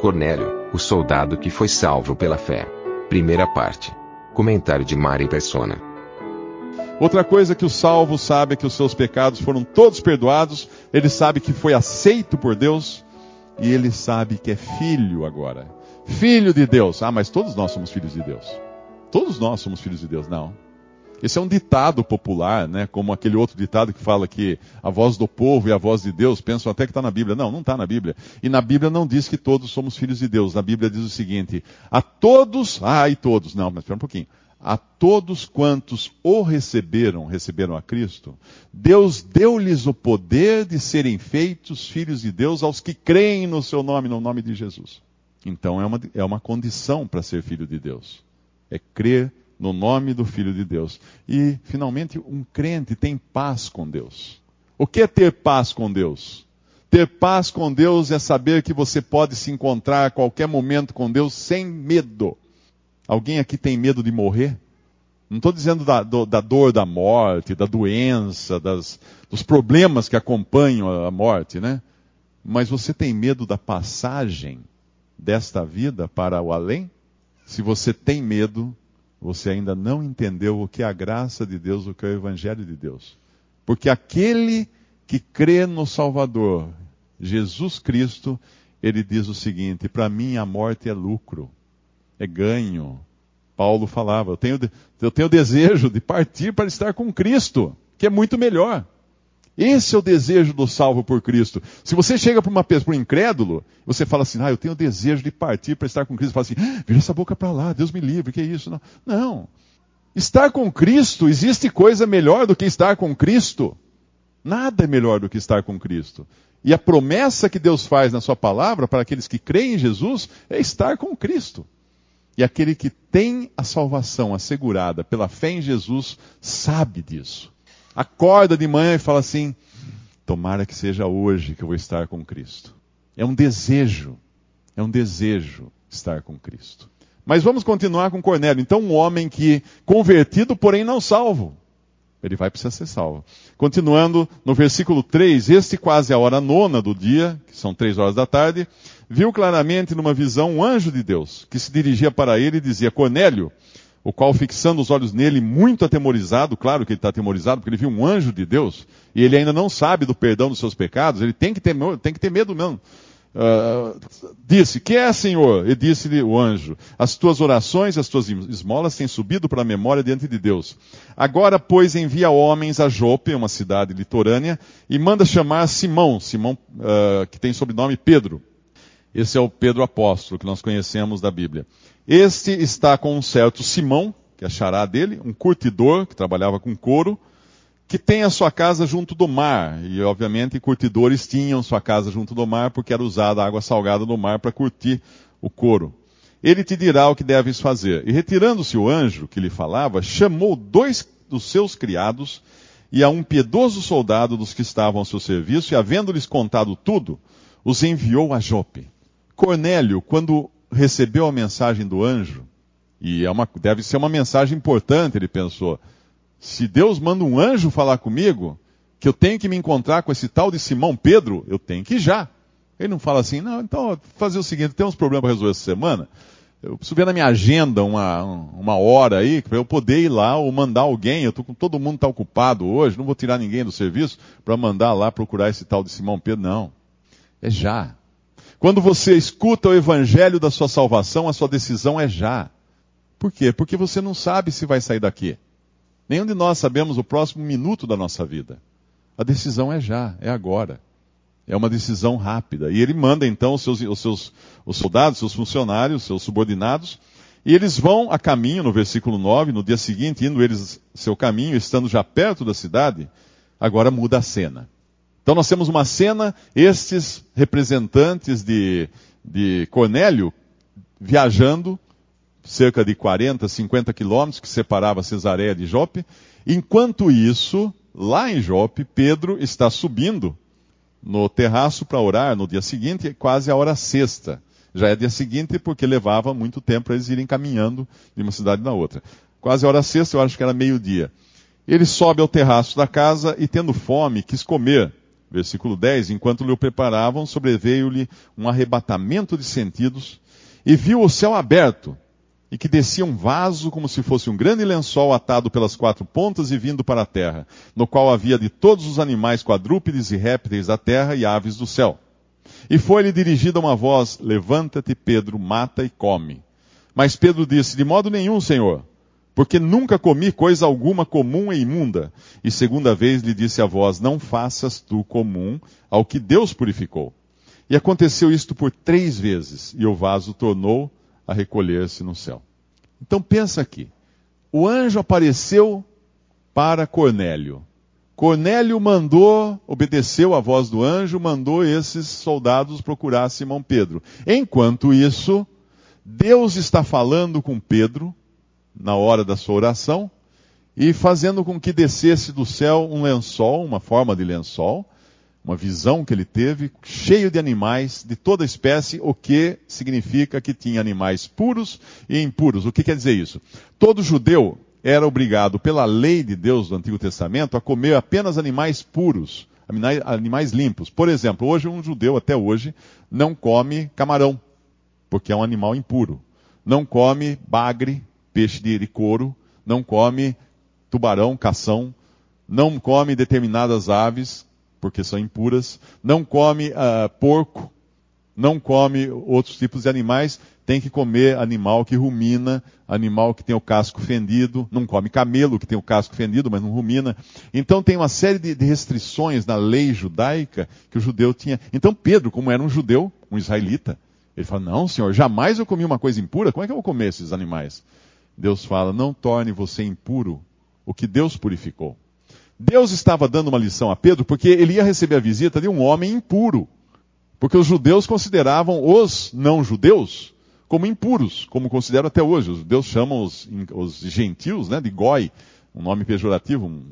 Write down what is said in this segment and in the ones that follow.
Cornélio, o soldado que foi salvo pela fé. Primeira parte. Comentário de Mari Persona. Outra coisa que o salvo sabe é que os seus pecados foram todos perdoados, ele sabe que foi aceito por Deus e ele sabe que é filho agora. Filho de Deus. Ah, mas todos nós somos filhos de Deus. Todos nós somos filhos de Deus. Não. Esse é um ditado popular, né? Como aquele outro ditado que fala que a voz do povo e a voz de Deus pensam até que está na Bíblia. Não, não está na Bíblia. E na Bíblia não diz que todos somos filhos de Deus. Na Bíblia diz o seguinte: a todos, ah, todos, não, mas espera um pouquinho. A todos quantos o receberam, receberam a Cristo, Deus deu-lhes o poder de serem feitos filhos de Deus aos que creem no seu nome, no nome de Jesus. Então é uma, é uma condição para ser filho de Deus. É crer no nome do Filho de Deus. E, finalmente, um crente tem paz com Deus. O que é ter paz com Deus? Ter paz com Deus é saber que você pode se encontrar a qualquer momento com Deus sem medo. Alguém aqui tem medo de morrer? Não estou dizendo da, do, da, dor da morte, da doença, das, dos problemas que acompanham a morte, né? Mas você tem medo da passagem desta vida para o além? Se você tem medo, você ainda não entendeu o que é a graça de Deus, o que é o Evangelho de Deus. Porque aquele que crê no Salvador, Jesus Cristo, ele diz o seguinte: para mim a morte é lucro é ganho. Paulo falava, eu tenho, eu tenho desejo de partir para estar com Cristo, que é muito melhor. Esse é o desejo do salvo por Cristo. Se você chega para uma pessoa, um incrédulo, você fala assim, ah, eu tenho desejo de partir para estar com Cristo. Fala assim, ah, vira essa boca para lá, Deus me livre, que é isso? Não. Não. Estar com Cristo, existe coisa melhor do que estar com Cristo? Nada é melhor do que estar com Cristo. E a promessa que Deus faz na sua palavra para aqueles que creem em Jesus é estar com Cristo. E aquele que tem a salvação assegurada pela fé em Jesus sabe disso. Acorda de manhã e fala assim: tomara que seja hoje que eu vou estar com Cristo. É um desejo, é um desejo estar com Cristo. Mas vamos continuar com Cornélio. Então, um homem que convertido, porém não salvo. Ele vai precisar ser salvo. Continuando no versículo 3, este quase a hora nona do dia, que são três horas da tarde, viu claramente numa visão um anjo de Deus, que se dirigia para ele e dizia, Cornélio, o qual fixando os olhos nele, muito atemorizado, claro que ele está atemorizado, porque ele viu um anjo de Deus, e ele ainda não sabe do perdão dos seus pecados, ele tem que ter, tem que ter medo mesmo. Uh, disse, que é, Senhor? E disse-lhe o anjo, as tuas orações, as tuas esmolas têm subido para a memória diante de Deus. Agora, pois, envia homens a Jope, uma cidade litorânea, e manda chamar Simão, Simão, uh, que tem sobrenome Pedro. Esse é o Pedro apóstolo, que nós conhecemos da Bíblia. Este está com um certo Simão, que é dele, um curtidor, que trabalhava com couro, que tem a sua casa junto do mar. E, obviamente, curtidores tinham sua casa junto do mar, porque era usada a água salgada do mar para curtir o couro. Ele te dirá o que deves fazer. E retirando-se o anjo que lhe falava, chamou dois dos seus criados e a um piedoso soldado dos que estavam ao seu serviço, e havendo-lhes contado tudo, os enviou a Jope. Cornélio, quando recebeu a mensagem do anjo, e é uma, deve ser uma mensagem importante, ele pensou, se Deus manda um anjo falar comigo, que eu tenho que me encontrar com esse tal de Simão Pedro, eu tenho que ir já. Ele não fala assim, não, então fazer o seguinte, tem uns problemas para resolver essa semana. Eu preciso ver na minha agenda uma, uma hora aí, para eu poder ir lá ou mandar alguém. Eu tô com todo mundo está ocupado hoje, não vou tirar ninguém do serviço para mandar lá procurar esse tal de Simão Pedro. Não. É já. Quando você escuta o evangelho da sua salvação, a sua decisão é já. Por quê? Porque você não sabe se vai sair daqui. Nenhum de nós sabemos o próximo minuto da nossa vida. A decisão é já, é agora. É uma decisão rápida. E ele manda então os seus, os seus os soldados, seus funcionários, seus subordinados, e eles vão a caminho, no versículo 9, no dia seguinte, indo eles seu caminho, estando já perto da cidade, agora muda a cena. Então nós temos uma cena, estes representantes de, de Cornélio viajando cerca de 40, 50 quilômetros que separava Cesareia de Jope. Enquanto isso, lá em Jope, Pedro está subindo no terraço para orar no dia seguinte, quase a hora sexta. Já é dia seguinte porque levava muito tempo para eles irem caminhando de uma cidade na outra. Quase a hora sexta, eu acho que era meio-dia. Ele sobe ao terraço da casa e, tendo fome, quis comer. Versículo 10: Enquanto lhe o preparavam, sobreveio-lhe um arrebatamento de sentidos e viu o céu aberto e que descia um vaso como se fosse um grande lençol atado pelas quatro pontas e vindo para a terra, no qual havia de todos os animais quadrúpedes e répteis da terra e aves do céu. E foi-lhe dirigida uma voz: Levanta-te, Pedro, mata e come. Mas Pedro disse: De modo nenhum, Senhor, porque nunca comi coisa alguma comum e imunda. E segunda vez lhe disse a voz: Não faças tu comum ao que Deus purificou. E aconteceu isto por três vezes, e o vaso tornou a recolher-se no céu. Então pensa aqui. O anjo apareceu para Cornélio. Cornélio mandou, obedeceu à voz do anjo, mandou esses soldados procurar Simão Pedro. Enquanto isso, Deus está falando com Pedro, na hora da sua oração, e fazendo com que descesse do céu um lençol, uma forma de lençol, uma visão que ele teve, cheio de animais de toda espécie, o que significa que tinha animais puros e impuros. O que quer dizer isso? Todo judeu era obrigado, pela lei de Deus do Antigo Testamento, a comer apenas animais puros, animais limpos. Por exemplo, hoje um judeu, até hoje, não come camarão, porque é um animal impuro. Não come bagre, peixe de couro, não come tubarão, cação, não come determinadas aves, porque são impuras, não come uh, porco, não come outros tipos de animais, tem que comer animal que rumina, animal que tem o casco fendido, não come camelo que tem o casco fendido, mas não rumina. Então tem uma série de, de restrições na lei judaica que o judeu tinha. Então Pedro, como era um judeu, um israelita, ele fala: Não, senhor, jamais eu comi uma coisa impura, como é que eu vou comer esses animais? Deus fala: Não torne você impuro o que Deus purificou. Deus estava dando uma lição a Pedro porque ele ia receber a visita de um homem impuro. Porque os judeus consideravam os não-judeus como impuros, como consideram até hoje. Os judeus chamam os, os gentios né, de goi, um nome pejorativo,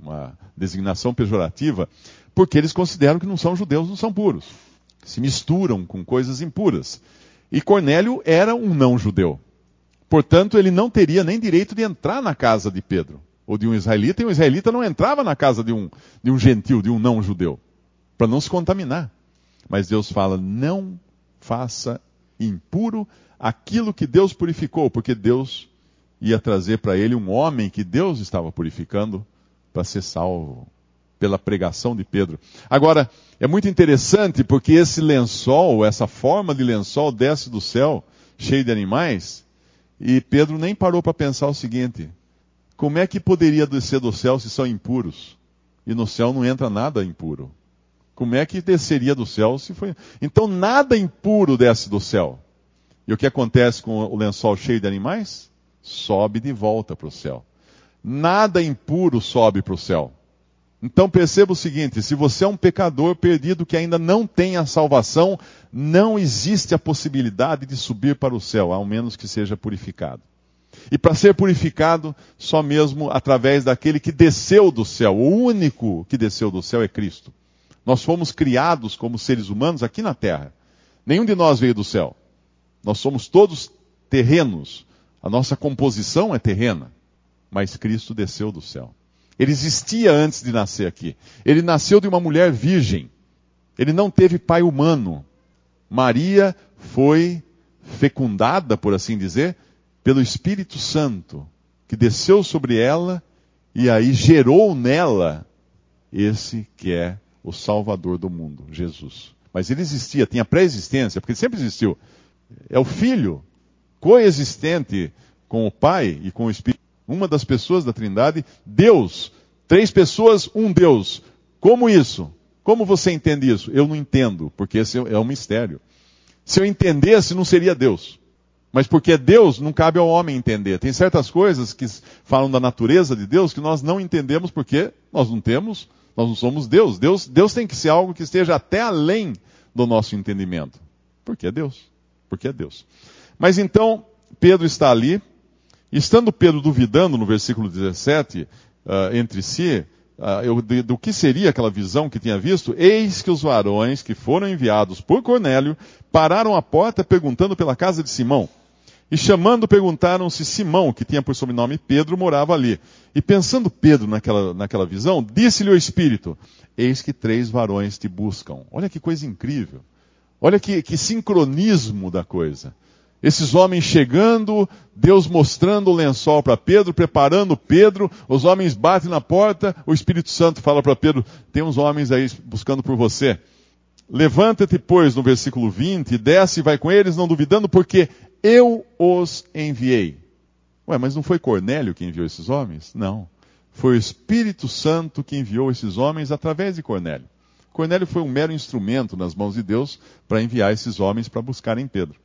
uma designação pejorativa, porque eles consideram que não são judeus, não são puros. Se misturam com coisas impuras. E Cornélio era um não-judeu. Portanto, ele não teria nem direito de entrar na casa de Pedro ou de um israelita, e um israelita não entrava na casa de um, de um gentil, de um não-judeu, para não se contaminar. Mas Deus fala: não faça impuro aquilo que Deus purificou, porque Deus ia trazer para ele um homem que Deus estava purificando para ser salvo pela pregação de Pedro. Agora, é muito interessante porque esse lençol, essa forma de lençol desce do céu, cheio de animais, e Pedro nem parou para pensar o seguinte: como é que poderia descer do céu se são impuros? E no céu não entra nada impuro. Como é que desceria do céu se foi. Então nada impuro desce do céu. E o que acontece com o lençol cheio de animais? Sobe de volta para o céu. Nada impuro sobe para o céu. Então perceba o seguinte: se você é um pecador perdido que ainda não tem a salvação, não existe a possibilidade de subir para o céu, ao menos que seja purificado. E para ser purificado, só mesmo através daquele que desceu do céu. O único que desceu do céu é Cristo. Nós fomos criados como seres humanos aqui na terra. Nenhum de nós veio do céu. Nós somos todos terrenos. A nossa composição é terrena. Mas Cristo desceu do céu. Ele existia antes de nascer aqui. Ele nasceu de uma mulher virgem. Ele não teve pai humano. Maria foi fecundada, por assim dizer, pelo Espírito Santo, que desceu sobre ela e aí gerou nela esse que é o Salvador do mundo, Jesus. Mas ele existia, tinha pré-existência, porque ele sempre existiu. É o Filho, coexistente com o Pai e com o Espírito. Uma das pessoas da Trindade, Deus. Três pessoas, um Deus. Como isso? Como você entende isso? Eu não entendo, porque esse é um mistério. Se eu entendesse, não seria Deus. Mas porque é Deus, não cabe ao homem entender. Tem certas coisas que falam da natureza de Deus que nós não entendemos porque nós não temos Nós não somos Deus. Deus. Deus tem que ser algo que esteja até além do nosso entendimento. Porque é Deus. Porque é Deus. Mas então, Pedro está ali, estando Pedro duvidando no versículo 17, uh, entre si, uh, eu, de, do que seria aquela visão que tinha visto, eis que os varões que foram enviados por Cornélio pararam à porta perguntando pela casa de Simão. E chamando, perguntaram se Simão, que tinha por sobrenome Pedro, morava ali. E pensando Pedro naquela, naquela visão, disse-lhe o Espírito: Eis que três varões te buscam. Olha que coisa incrível. Olha que, que sincronismo da coisa. Esses homens chegando, Deus mostrando o lençol para Pedro, preparando Pedro, os homens batem na porta, o Espírito Santo fala para Pedro: tem uns homens aí buscando por você. Levanta-te, pois, no versículo 20, desce e vai com eles, não duvidando, porque eu os enviei. Ué, mas não foi Cornélio que enviou esses homens? Não. Foi o Espírito Santo que enviou esses homens através de Cornélio. Cornélio foi um mero instrumento nas mãos de Deus para enviar esses homens para buscarem Pedro.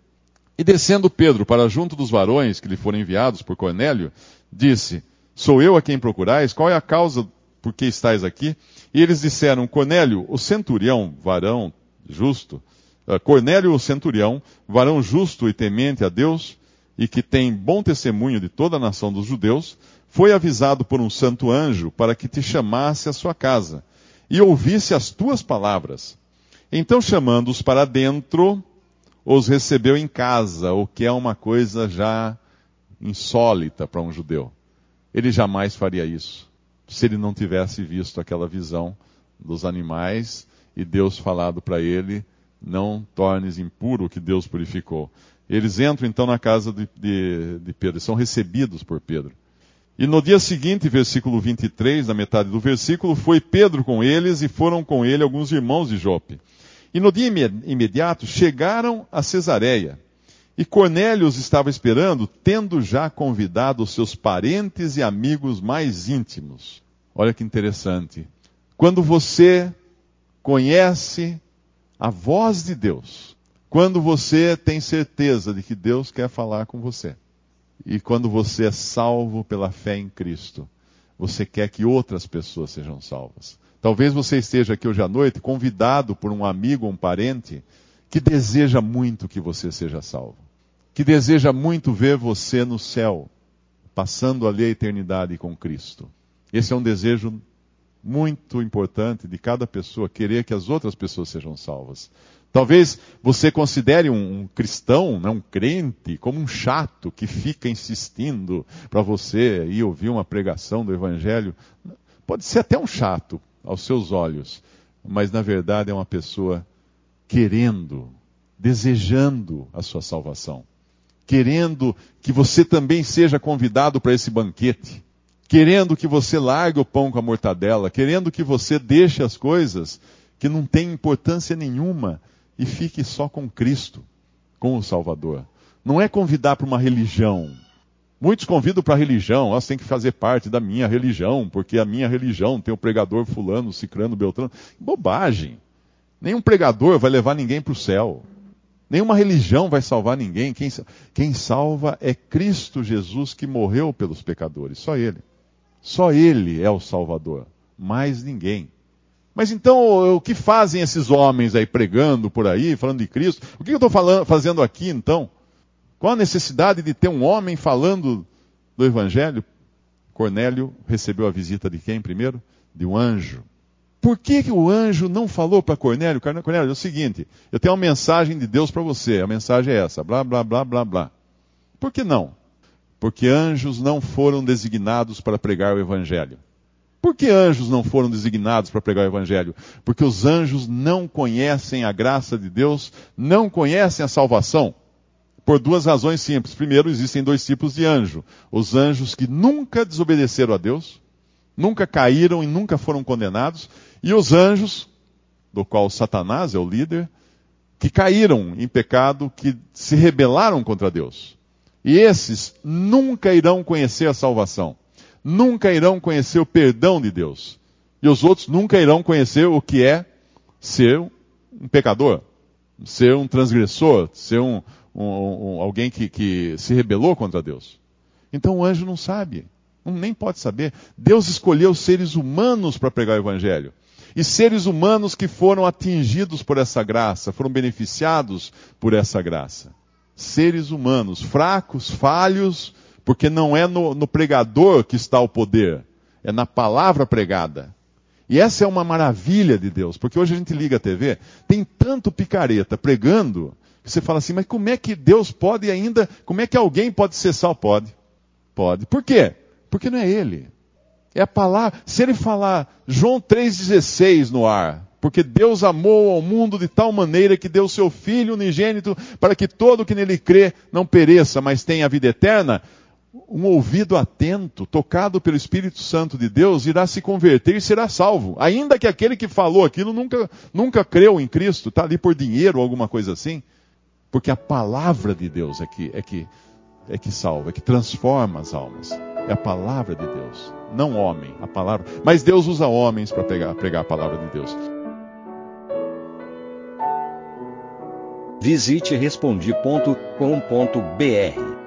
E descendo Pedro para junto dos varões que lhe foram enviados por Cornélio, disse: Sou eu a quem procurais? Qual é a causa por que estáis aqui? E eles disseram: Cornélio, o centurião, varão justo, uh, Cornélio, o centurião, varão justo e temente a Deus, e que tem bom testemunho de toda a nação dos judeus, foi avisado por um santo anjo para que te chamasse à sua casa e ouvisse as tuas palavras. Então, chamando-os para dentro, os recebeu em casa, o que é uma coisa já insólita para um judeu. Ele jamais faria isso, se ele não tivesse visto aquela visão dos animais e Deus falado para ele: não tornes impuro o que Deus purificou. Eles entram então na casa de, de, de Pedro, são recebidos por Pedro. E no dia seguinte, versículo 23, na metade do versículo, foi Pedro com eles e foram com ele alguns irmãos de Jope. E no dia imediato chegaram a Cesareia. E Cornélio os estava esperando, tendo já convidado os seus parentes e amigos mais íntimos. Olha que interessante. Quando você conhece a voz de Deus, quando você tem certeza de que Deus quer falar com você, e quando você é salvo pela fé em Cristo, você quer que outras pessoas sejam salvas. Talvez você esteja aqui hoje à noite convidado por um amigo ou um parente que deseja muito que você seja salvo, que deseja muito ver você no céu, passando ali a eternidade com Cristo. Esse é um desejo muito importante de cada pessoa, querer que as outras pessoas sejam salvas. Talvez você considere um, um cristão, né, um crente, como um chato que fica insistindo para você ir ouvir uma pregação do Evangelho. Pode ser até um chato, aos seus olhos, mas na verdade é uma pessoa querendo, desejando a sua salvação, querendo que você também seja convidado para esse banquete, querendo que você largue o pão com a mortadela, querendo que você deixe as coisas que não têm importância nenhuma e fique só com Cristo, com o Salvador. Não é convidar para uma religião, Muitos convidam para a religião, você tem que fazer parte da minha religião, porque a minha religião tem o pregador fulano, cicrano, beltrano. Bobagem. Nenhum pregador vai levar ninguém para o céu. Nenhuma religião vai salvar ninguém. Quem, quem salva é Cristo Jesus que morreu pelos pecadores. Só Ele. Só Ele é o Salvador. Mais ninguém. Mas então, o que fazem esses homens aí pregando por aí, falando de Cristo? O que eu estou fazendo aqui então? Qual a necessidade de ter um homem falando do Evangelho? Cornélio recebeu a visita de quem primeiro? De um anjo. Por que, que o anjo não falou para Cornélio? Cornélio, é o seguinte: eu tenho uma mensagem de Deus para você. A mensagem é essa: blá, blá, blá, blá, blá. Por que não? Porque anjos não foram designados para pregar o Evangelho. Por que anjos não foram designados para pregar o Evangelho? Porque os anjos não conhecem a graça de Deus, não conhecem a salvação. Por duas razões simples. Primeiro, existem dois tipos de anjo: os anjos que nunca desobedeceram a Deus, nunca caíram e nunca foram condenados, e os anjos, do qual Satanás é o líder, que caíram em pecado, que se rebelaram contra Deus. E esses nunca irão conhecer a salvação, nunca irão conhecer o perdão de Deus. E os outros nunca irão conhecer o que é ser um pecador, ser um transgressor, ser um, um, um, alguém que, que se rebelou contra Deus. Então o anjo não sabe, nem pode saber. Deus escolheu seres humanos para pregar o Evangelho. E seres humanos que foram atingidos por essa graça, foram beneficiados por essa graça. Seres humanos, fracos, falhos, porque não é no, no pregador que está o poder, é na palavra pregada. E essa é uma maravilha de Deus, porque hoje a gente liga a TV, tem tanto picareta pregando, que você fala assim, mas como é que Deus pode ainda, como é que alguém pode ser sal? Pode. Pode. Por quê? Porque não é ele. É a palavra. Se ele falar João 3,16 no ar, porque Deus amou ao mundo de tal maneira que deu seu Filho unigênito para que todo que nele crê não pereça, mas tenha a vida eterna, um ouvido atento, tocado pelo Espírito Santo de Deus, irá se converter e será salvo. Ainda que aquele que falou aquilo nunca, nunca creu em Cristo, está ali por dinheiro ou alguma coisa assim. Porque a palavra de Deus é que, é que, é que salva, é que transforma as almas. É a palavra de Deus, não homem, a palavra. Mas Deus usa homens para pregar, pregar a palavra de Deus. Visite respondi.com.br